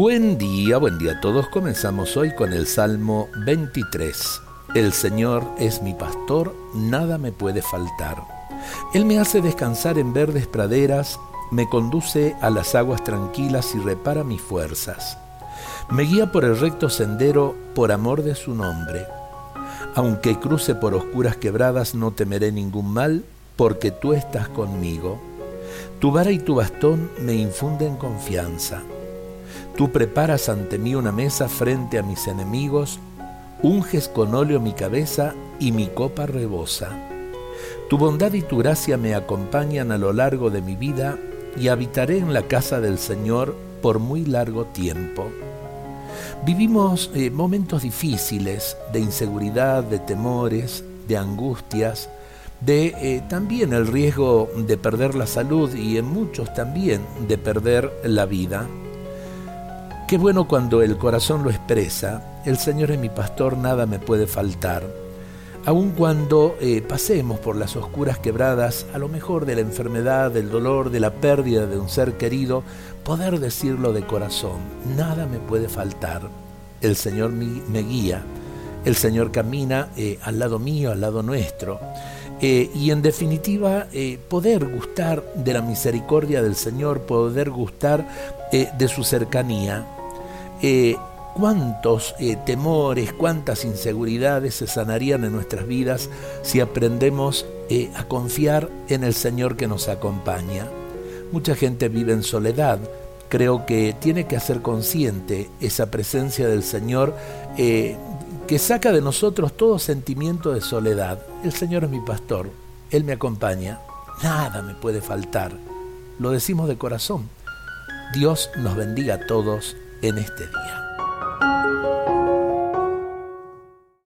Buen día, buen día a todos. Comenzamos hoy con el Salmo 23. El Señor es mi pastor, nada me puede faltar. Él me hace descansar en verdes praderas, me conduce a las aguas tranquilas y repara mis fuerzas. Me guía por el recto sendero por amor de su nombre. Aunque cruce por oscuras quebradas, no temeré ningún mal, porque tú estás conmigo. Tu vara y tu bastón me infunden confianza. Tú preparas ante mí una mesa frente a mis enemigos, unges con óleo mi cabeza y mi copa rebosa. Tu bondad y tu gracia me acompañan a lo largo de mi vida y habitaré en la casa del Señor por muy largo tiempo. Vivimos eh, momentos difíciles de inseguridad, de temores, de angustias, de eh, también el riesgo de perder la salud y en muchos también de perder la vida. Qué bueno cuando el corazón lo expresa, el Señor es mi pastor, nada me puede faltar. Aun cuando eh, pasemos por las oscuras quebradas, a lo mejor de la enfermedad, del dolor, de la pérdida de un ser querido, poder decirlo de corazón, nada me puede faltar. El Señor me, guía, el Señor camina eh, al lado mío, al lado nuestro. Eh, y en definitiva, poder gustar de la misericordia del Señor, poder gustar de su cercanía, eh, cuántos eh, temores, cuántas inseguridades se sanarían en nuestras vidas si aprendemos eh, a confiar en el Señor que nos acompaña. Mucha gente vive en soledad. Creo que tiene que hacer consciente esa presencia del Señor que saca de nosotros todo sentimiento de soledad. El Señor es mi pastor, Él me acompaña, nada me puede faltar. Lo decimos de corazón. Dios nos bendiga a todos en este día.